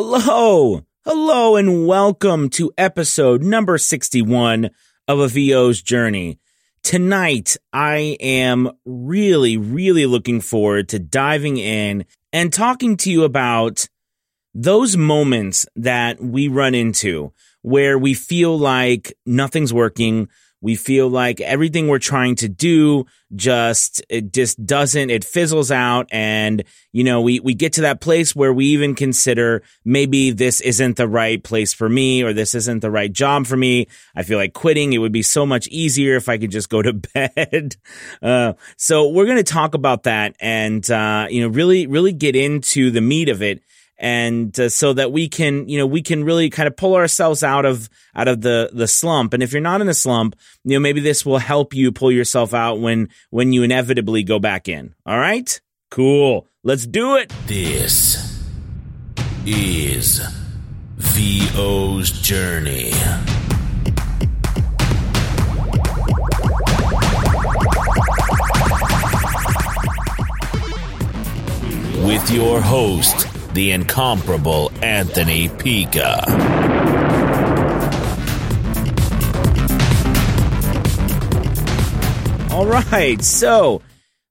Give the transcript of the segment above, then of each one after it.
Hello, hello, and welcome to episode number 61 of a VO's journey. Tonight, I am really, really looking forward to diving in and talking to you about those moments that we run into where we feel like nothing's working, we feel like everything we're trying to do just, it just doesn't, it fizzles out. And, you know, we, we get to that place where we even consider maybe this isn't the right place for me or this isn't the right job for me. I feel like quitting. It would be so much easier if I could just go to bed. Uh, so we're going to talk about that and, uh, you know, really, really get into the meat of it and uh, so that we can you know we can really kind of pull ourselves out of out of the the slump. And if you're not in a slump you know maybe this will help you pull yourself out when when you inevitably go back in. All right? Cool. Let's do it. This is VO's journey. With your host, the incomparable Anthony Pica. All right. So,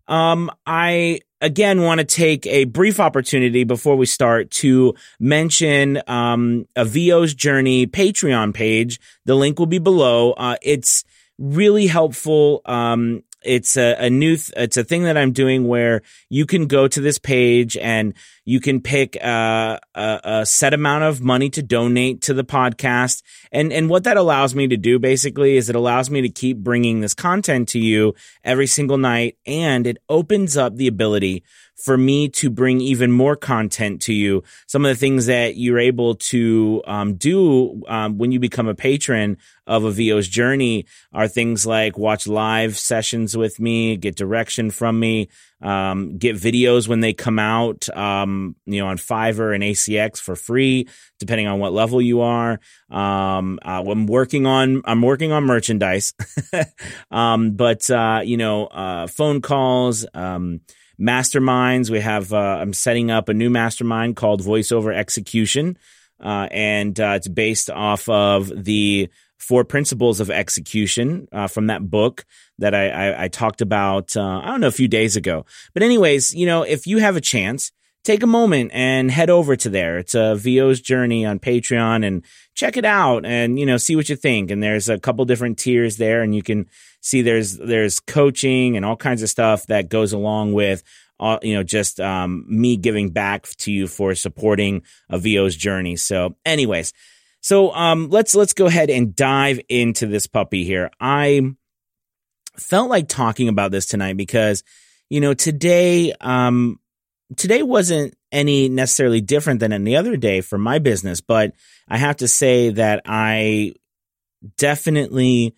um, I again want to take a brief opportunity before we start to mention um, a VO's Journey Patreon page. The link will be below. Uh, it's really helpful. Um, it's a, a new, th- it's a thing that I'm doing where you can go to this page and you can pick uh, a, a set amount of money to donate to the podcast. And, and what that allows me to do basically is it allows me to keep bringing this content to you every single night. And it opens up the ability for me to bring even more content to you. Some of the things that you're able to um, do um, when you become a patron of a VO's journey are things like watch live sessions with me, get direction from me, um, get videos when they come out, um, you know, on Fiverr and ACX for free, depending on what level you are. Um, uh, I'm working on, I'm working on merchandise. um, but, uh, you know, uh, phone calls, um, masterminds. We have, uh, I'm setting up a new mastermind called Voiceover Execution. Uh, and uh, it's based off of the four principles of execution uh, from that book that I, I, I talked about, uh, I don't know, a few days ago. But, anyways, you know, if you have a chance, take a moment and head over to there. It's a VO's journey on Patreon and check it out and, you know, see what you think. And there's a couple different tiers there and you can see there's, there's coaching and all kinds of stuff that goes along with uh, you know, just um, me giving back to you for supporting a VO's journey. So, anyways, so um, let's let's go ahead and dive into this puppy here. I felt like talking about this tonight because you know today um, today wasn't any necessarily different than any other day for my business, but I have to say that I definitely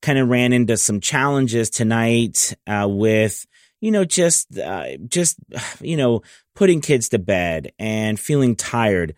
kind of ran into some challenges tonight uh, with you know just uh, just you know putting kids to bed and feeling tired.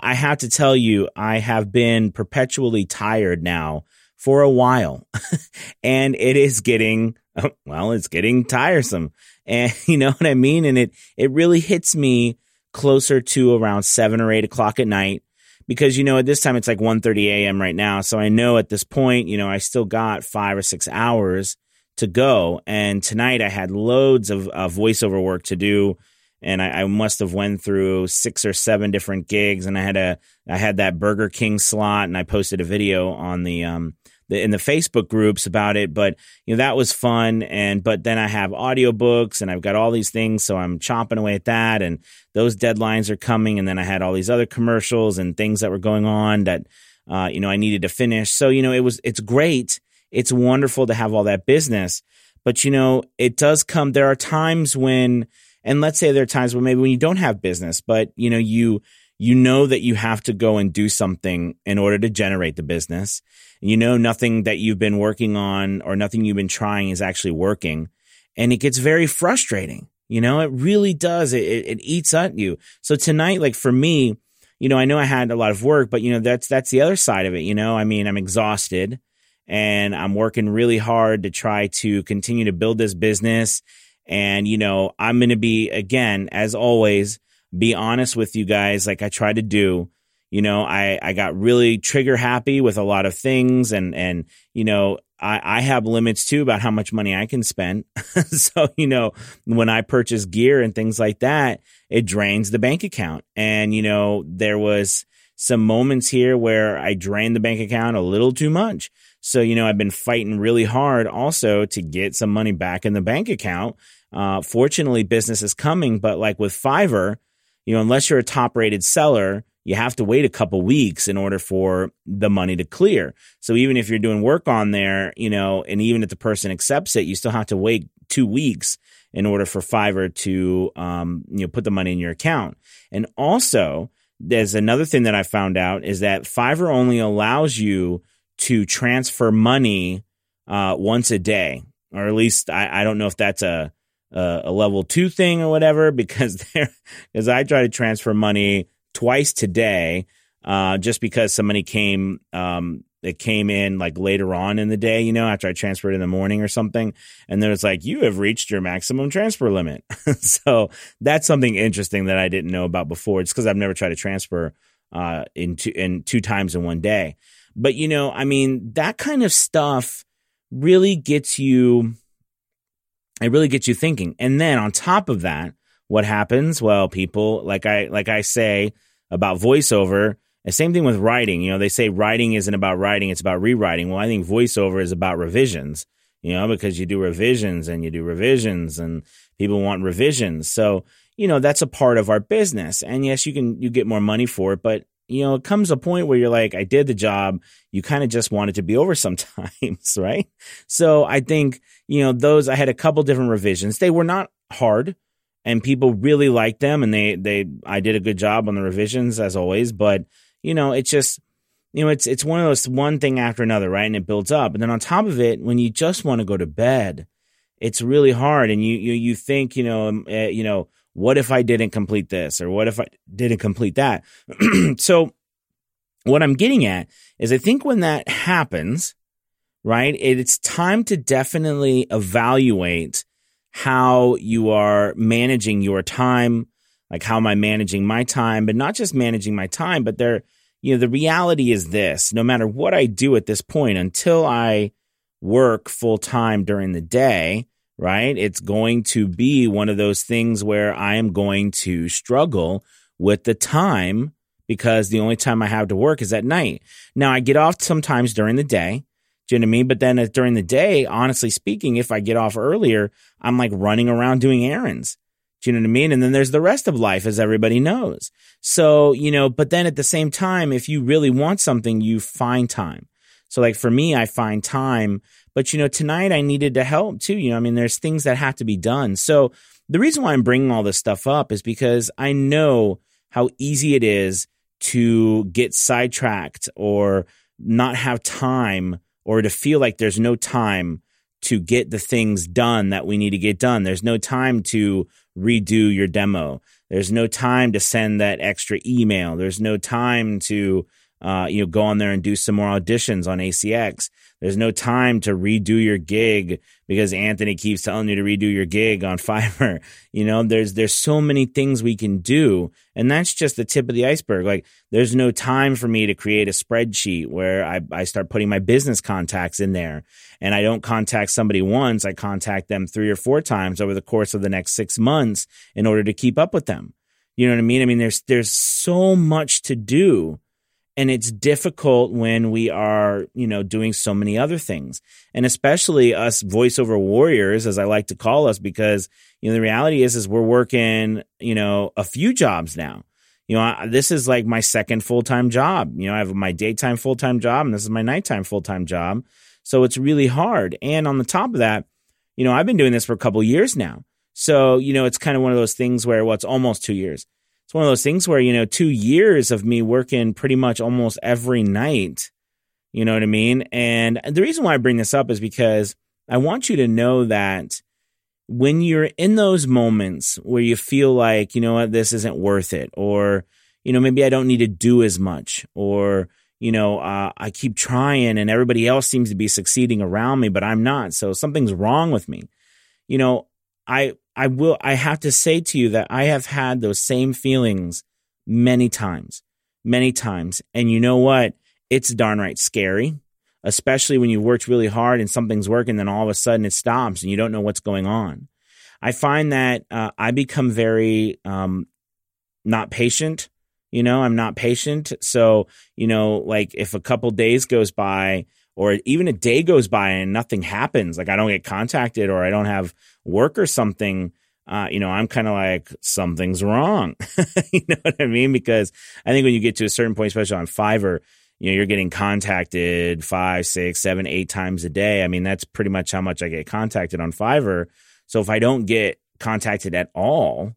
I have to tell you i have been perpetually tired now for a while and it is getting well it's getting tiresome and you know what i mean and it it really hits me closer to around 7 or 8 o'clock at night because you know at this time it's like 1.30 a.m right now so i know at this point you know i still got five or six hours to go. And tonight I had loads of uh, voiceover work to do. And I, I, must have went through six or seven different gigs, and I had a I had that Burger King slot, and I posted a video on the um the, in the Facebook groups about it. But you know that was fun, and but then I have audiobooks, and I've got all these things, so I'm chomping away at that, and those deadlines are coming, and then I had all these other commercials and things that were going on that uh, you know I needed to finish. So you know it was it's great it's wonderful to have all that business. But you know, it does come, there are times when, and let's say there are times when maybe when you don't have business, but you know, you, you know that you have to go and do something in order to generate the business. You know, nothing that you've been working on or nothing you've been trying is actually working. And it gets very frustrating. You know, it really does. It, it, it eats at you. So tonight, like for me, you know, I know I had a lot of work, but you know, that's, that's the other side of it. You know, I mean, I'm exhausted and I'm working really hard to try to continue to build this business. And, you know, I'm going to be, again, as always, be honest with you guys, like I try to do. You know, I, I got really trigger happy with a lot of things and, and, you know, I, I have limits too about how much money I can spend. so, you know, when I purchase gear and things like that, it drains the bank account. And, you know, there was some moments here where I drained the bank account a little too much. So, you know, I've been fighting really hard also to get some money back in the bank account. Uh, fortunately, business is coming, but like with Fiverr, you know, unless you're a top rated seller, you have to wait a couple weeks in order for the money to clear. So even if you're doing work on there, you know, and even if the person accepts it, you still have to wait two weeks in order for Fiverr to, um, you know, put the money in your account. And also, there's another thing that I found out is that Fiverr only allows you to transfer money uh, once a day, or at least I, I don't know if that's a, a, a level two thing or whatever. Because there, because I try to transfer money twice today, uh, just because somebody came um, that came in like later on in the day, you know, after I transferred in the morning or something. And then it's like, you have reached your maximum transfer limit. so that's something interesting that I didn't know about before. It's because I've never tried to transfer uh, in two, in two times in one day. But, you know, I mean, that kind of stuff really gets you, it really gets you thinking. And then on top of that, what happens? Well, people, like I, like I say about voiceover, the same thing with writing. You know, they say writing isn't about writing, it's about rewriting. Well, I think voiceover is about revisions, you know, because you do revisions and you do revisions and people want revisions. So, you know, that's a part of our business. And yes, you can, you get more money for it, but you know, it comes a point where you're like, I did the job. You kind of just want it to be over sometimes, right? So I think, you know, those, I had a couple different revisions. They were not hard and people really liked them and they, they, I did a good job on the revisions as always, but you know, it's just, you know, it's, it's one of those one thing after another, right? And it builds up. And then on top of it, when you just want to go to bed, it's really hard. And you, you, you think, you know, uh, you know, what if I didn't complete this or what if I didn't complete that? so what I'm getting at is I think when that happens, right, it's time to definitely evaluate how you are managing your time. Like, how am I managing my time? But not just managing my time, but there, you know, the reality is this no matter what I do at this point, until I work full time during the day, right? It's going to be one of those things where I am going to struggle with the time because the only time I have to work is at night. Now I get off sometimes during the day. Do you know what I mean? But then uh, during the day, honestly speaking, if I get off earlier, I'm like running around doing errands. Do you know what I mean? And then there's the rest of life, as everybody knows. So, you know, but then at the same time, if you really want something, you find time. So, like for me, I find time but, you know, tonight I needed to help too. You know, I mean, there's things that have to be done. So the reason why I'm bringing all this stuff up is because I know how easy it is to get sidetracked or not have time or to feel like there's no time to get the things done that we need to get done. There's no time to redo your demo. There's no time to send that extra email. There's no time to uh, you know, go on there and do some more auditions on ACX. There's no time to redo your gig because Anthony keeps telling you to redo your gig on Fiverr. You know, there's there's so many things we can do, and that's just the tip of the iceberg. Like, there's no time for me to create a spreadsheet where I, I start putting my business contacts in there, and I don't contact somebody once. I contact them three or four times over the course of the next six months in order to keep up with them. You know what I mean? I mean, there's there's so much to do and it's difficult when we are you know doing so many other things. And especially us voiceover warriors as i like to call us because you know the reality is is we're working you know a few jobs now. You know I, this is like my second full-time job. You know i have my daytime full-time job and this is my nighttime full-time job. So it's really hard. And on the top of that you know i've been doing this for a couple years now. So you know it's kind of one of those things where well it's almost two years it's one of those things where, you know, two years of me working pretty much almost every night, you know what I mean? And the reason why I bring this up is because I want you to know that when you're in those moments where you feel like, you know what, this isn't worth it, or, you know, maybe I don't need to do as much, or, you know, uh, I keep trying and everybody else seems to be succeeding around me, but I'm not. So something's wrong with me. You know, I I will I have to say to you that I have had those same feelings many times, many times. And you know what? It's darn right scary, especially when you worked really hard and something's working, then all of a sudden it stops and you don't know what's going on. I find that uh, I become very um, not patient. You know, I'm not patient. So, you know, like if a couple days goes by or even a day goes by and nothing happens, like I don't get contacted or I don't have work or something, uh, you know, I'm kind of like something's wrong. you know what I mean? Because I think when you get to a certain point, especially on Fiverr, you know, you're getting contacted five, six, seven, eight times a day. I mean, that's pretty much how much I get contacted on Fiverr. So if I don't get contacted at all,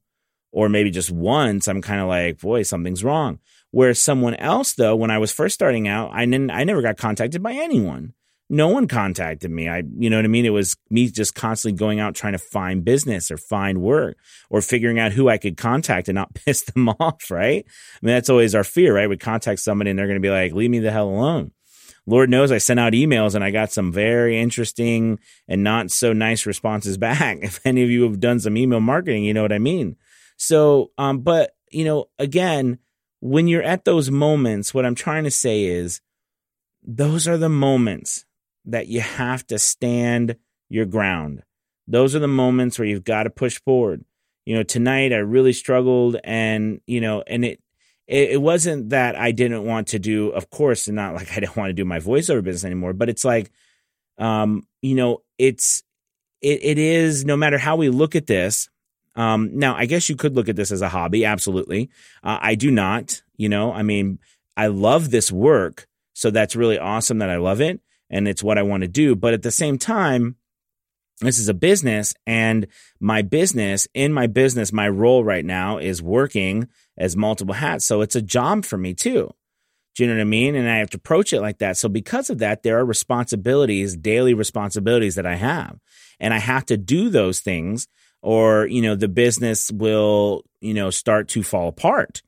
or maybe just once, I'm kind of like, boy, something's wrong. Whereas someone else, though, when I was first starting out, I didn't, I never got contacted by anyone. No one contacted me. I, you know what I mean? It was me just constantly going out trying to find business or find work or figuring out who I could contact and not piss them off, right? I mean, that's always our fear, right? We contact somebody and they're going to be like, leave me the hell alone. Lord knows I sent out emails and I got some very interesting and not so nice responses back. If any of you have done some email marketing, you know what I mean. So, um, but you know, again, when you're at those moments, what I'm trying to say is those are the moments that you have to stand your ground. Those are the moments where you've got to push forward. You know, tonight I really struggled and, you know, and it, it, wasn't that I didn't want to do, of course, and not like I didn't want to do my voiceover business anymore, but it's like, um, you know, it's, it, it is no matter how we look at this. Um, now, I guess you could look at this as a hobby. Absolutely. Uh, I do not, you know, I mean, I love this work. So that's really awesome that I love it and it's what I want to do. But at the same time, this is a business and my business in my business my role right now is working as multiple hats so it's a job for me too do you know what i mean and i have to approach it like that so because of that there are responsibilities daily responsibilities that i have and i have to do those things or you know the business will you know start to fall apart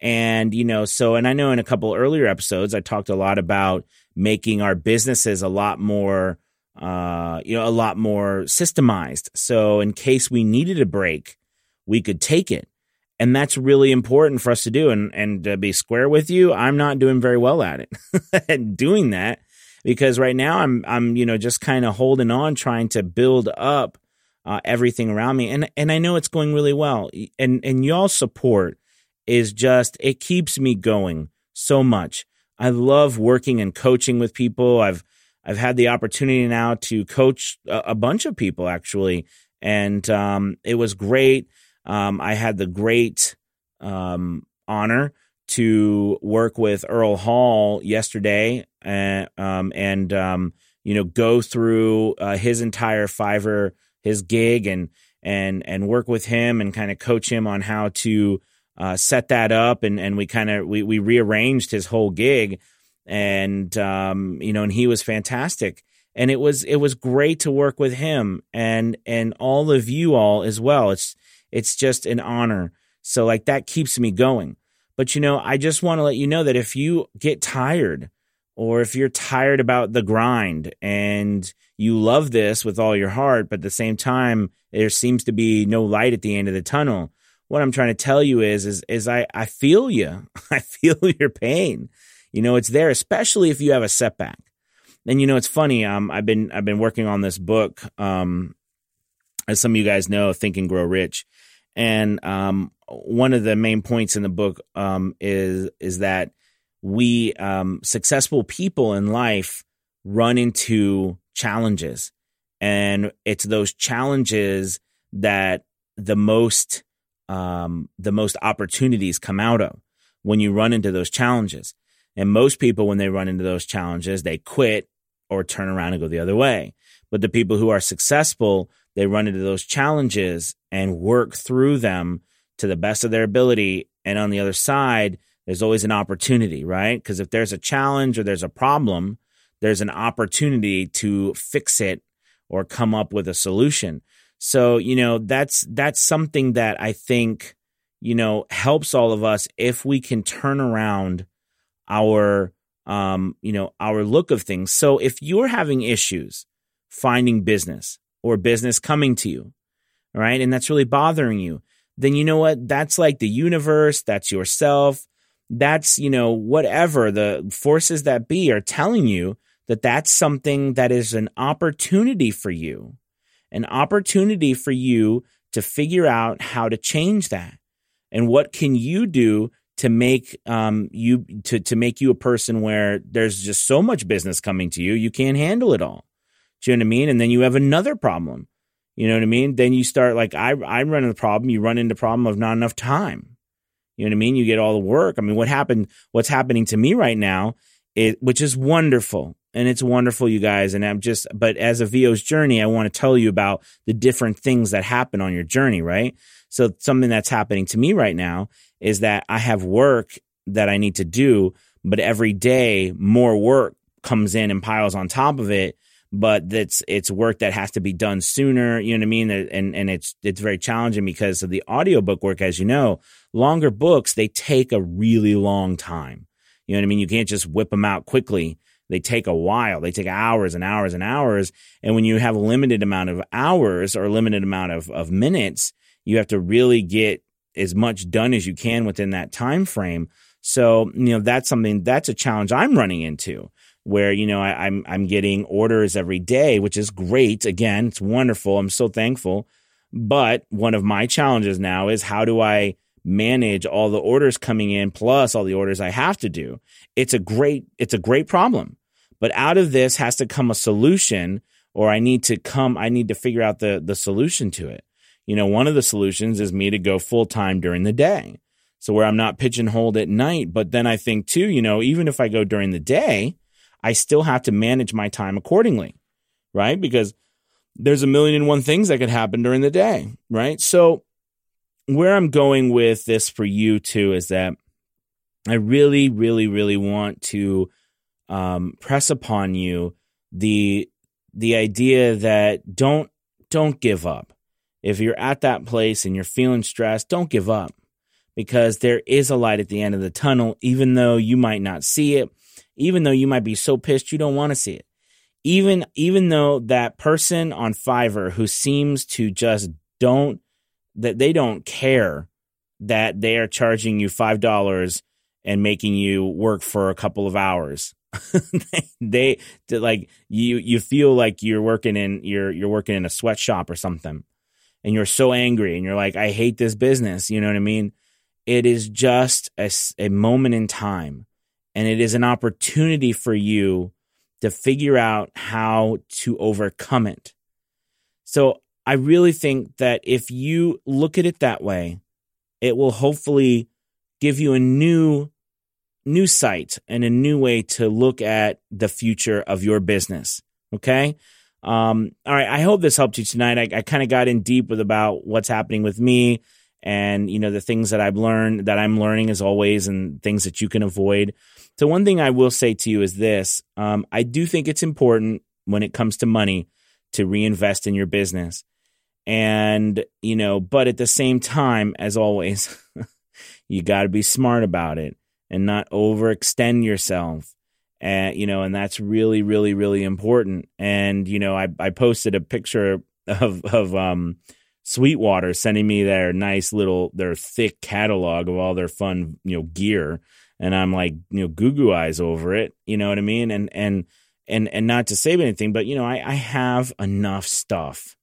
and you know so and i know in a couple earlier episodes i talked a lot about making our businesses a lot more uh, you know, a lot more systemized. So in case we needed a break, we could take it. And that's really important for us to do. And, and to be square with you, I'm not doing very well at it, at doing that because right now I'm, I'm, you know, just kind of holding on, trying to build up uh, everything around me. And, and I know it's going really well. And, and y'all support is just, it keeps me going so much. I love working and coaching with people. I've, I've had the opportunity now to coach a, a bunch of people actually, and um, it was great. Um, I had the great um, honor to work with Earl Hall yesterday, and, um, and um, you know go through uh, his entire Fiverr, his gig, and and and work with him and kind of coach him on how to uh, set that up, and and we kind of we we rearranged his whole gig and um, you know, and he was fantastic. And it was it was great to work with him and and all of you all as well. It's it's just an honor. So like that keeps me going. But you know, I just want to let you know that if you get tired or if you're tired about the grind and you love this with all your heart, but at the same time there seems to be no light at the end of the tunnel, what I'm trying to tell you is is is I I feel you. I feel your pain. You know, it's there, especially if you have a setback. And you know, it's funny. Um, I've been I've been working on this book. Um, as some of you guys know, Think and Grow Rich, and um, one of the main points in the book um, is is that we um, successful people in life run into challenges, and it's those challenges that the most um, the most opportunities come out of when you run into those challenges. And most people, when they run into those challenges, they quit or turn around and go the other way. But the people who are successful, they run into those challenges and work through them to the best of their ability. And on the other side, there's always an opportunity, right? Because if there's a challenge or there's a problem, there's an opportunity to fix it or come up with a solution. So, you know, that's that's something that I think, you know, helps all of us if we can turn around our um, you know, our look of things. So if you're having issues finding business or business coming to you, right, and that's really bothering you, then you know what? That's like the universe, that's yourself, that's, you know, whatever the forces that be are telling you that that's something that is an opportunity for you, an opportunity for you to figure out how to change that. And what can you do to make um, you to to make you a person where there's just so much business coming to you, you can't handle it all. Do you know what I mean? And then you have another problem. You know what I mean? Then you start like I I run into the problem. You run into the problem of not enough time. You know what I mean? You get all the work. I mean, what happened? What's happening to me right now, it which is wonderful, and it's wonderful, you guys. And I'm just, but as a VO's journey, I want to tell you about the different things that happen on your journey, right? So something that's happening to me right now is that I have work that I need to do, but every day more work comes in and piles on top of it. But that's it's work that has to be done sooner. You know what I mean? And and it's it's very challenging because of the audiobook work, as you know. Longer books they take a really long time. You know what I mean? You can't just whip them out quickly. They take a while. They take hours and hours and hours. And when you have a limited amount of hours or a limited amount of, of minutes, you have to really get as much done as you can within that time frame. So, you know, that's something that's a challenge I'm running into where, you know, I, I'm I'm getting orders every day, which is great. Again, it's wonderful. I'm so thankful. But one of my challenges now is how do I manage all the orders coming in plus all the orders I have to do? It's a great it's a great problem. But out of this has to come a solution or I need to come I need to figure out the the solution to it you know, one of the solutions is me to go full time during the day. So where I'm not pigeonholed at night. But then I think too, you know, even if I go during the day, I still have to manage my time accordingly, right? Because there's a million and one things that could happen during the day, right? So where I'm going with this for you too is that I really, really, really want to um, press upon you the the idea that don't don't give up if you're at that place and you're feeling stressed, don't give up because there is a light at the end of the tunnel, even though you might not see it, even though you might be so pissed you don't want to see it. Even, even though that person on Fiverr who seems to just don't, that they don't care that they are charging you $5 and making you work for a couple of hours. they, they like you you feel like you're working in you're you're working in a sweatshop or something and you're so angry and you're like, I hate this business. You know what I mean? It is just a, a moment in time and it is an opportunity for you to figure out how to overcome it. So I really think that if you look at it that way, it will hopefully give you a new new sight and a new way to look at the future of your business. Okay? Um, all right, I hope this helped you tonight. I, I kind of got in deep with about what's happening with me and you know the things that I've learned that I'm learning as always and things that you can avoid. So one thing I will say to you is this: um, I do think it's important when it comes to money to reinvest in your business, and you know, but at the same time, as always, you got to be smart about it and not overextend yourself. And you know and that's really really really important. And you know i i posted a picture of of um sweetwater sending me their nice little their thick catalog of all their fun you know gear. And i'm like you know goo goo eyes over it. You know what i mean? And and and and not to save anything but you know i i have enough stuff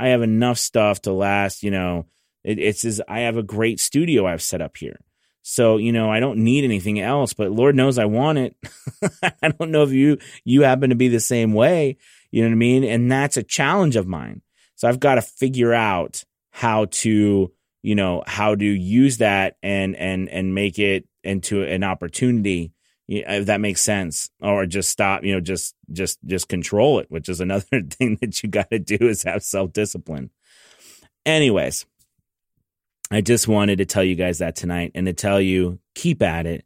i have enough stuff to last you know it, it's as i have a great studio i've set up here so, you know, I don't need anything else, but Lord knows I want it. I don't know if you you happen to be the same way, you know what I mean? And that's a challenge of mine. So I've got to figure out how to, you know, how to use that and and and make it into an opportunity if that makes sense or just stop you know just just just control it which is another thing that you got to do is have self-discipline anyways I just wanted to tell you guys that tonight and to tell you keep at it.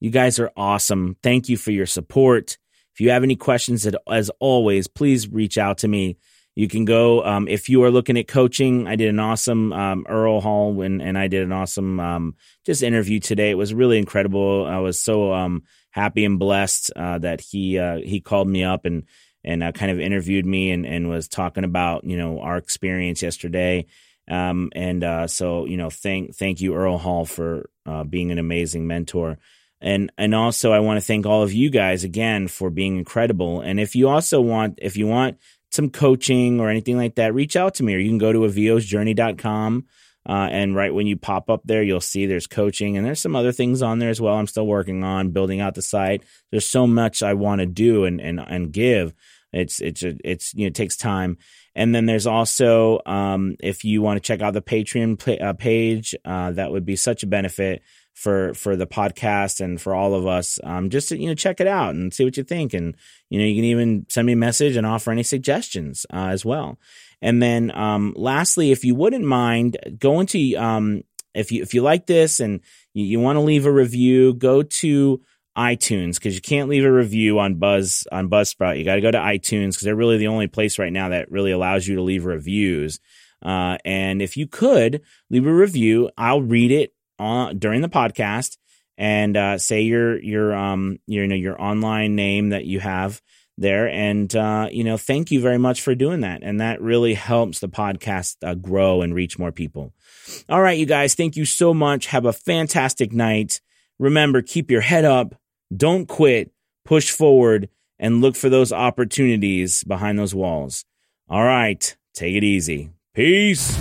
You guys are awesome. Thank you for your support. If you have any questions, as always, please reach out to me. You can go um, if you are looking at coaching. I did an awesome um, Earl Hall and, and I did an awesome um, just interview today. It was really incredible. I was so um, happy and blessed uh, that he uh, he called me up and and uh, kind of interviewed me and, and was talking about you know our experience yesterday. Um, and uh, so you know, thank thank you Earl Hall for uh, being an amazing mentor. And and also I want to thank all of you guys again for being incredible. And if you also want if you want some coaching or anything like that, reach out to me or you can go to avosjourney.com. Uh, and right when you pop up there, you'll see there's coaching and there's some other things on there as well. I'm still working on building out the site. There's so much I want to do and, and, and give. It's, it's, it's, you know, it takes time. And then there's also, um, if you want to check out the Patreon uh, page, uh, that would be such a benefit for for the podcast and for all of us. Um, just to, you know, check it out and see what you think, and you know, you can even send me a message and offer any suggestions uh, as well. And then, um, lastly, if you wouldn't mind go into um, if you if you like this and you, you want to leave a review, go to iTunes because you can't leave a review on Buzz on Buzzsprout. You got to go to iTunes because they're really the only place right now that really allows you to leave reviews. Uh, and if you could leave a review, I'll read it on during the podcast and uh, say your your um your you know your online name that you have there. And uh, you know thank you very much for doing that. And that really helps the podcast uh, grow and reach more people. All right you guys thank you so much. Have a fantastic night. Remember keep your head up. Don't quit. Push forward and look for those opportunities behind those walls. All right take it easy. Peace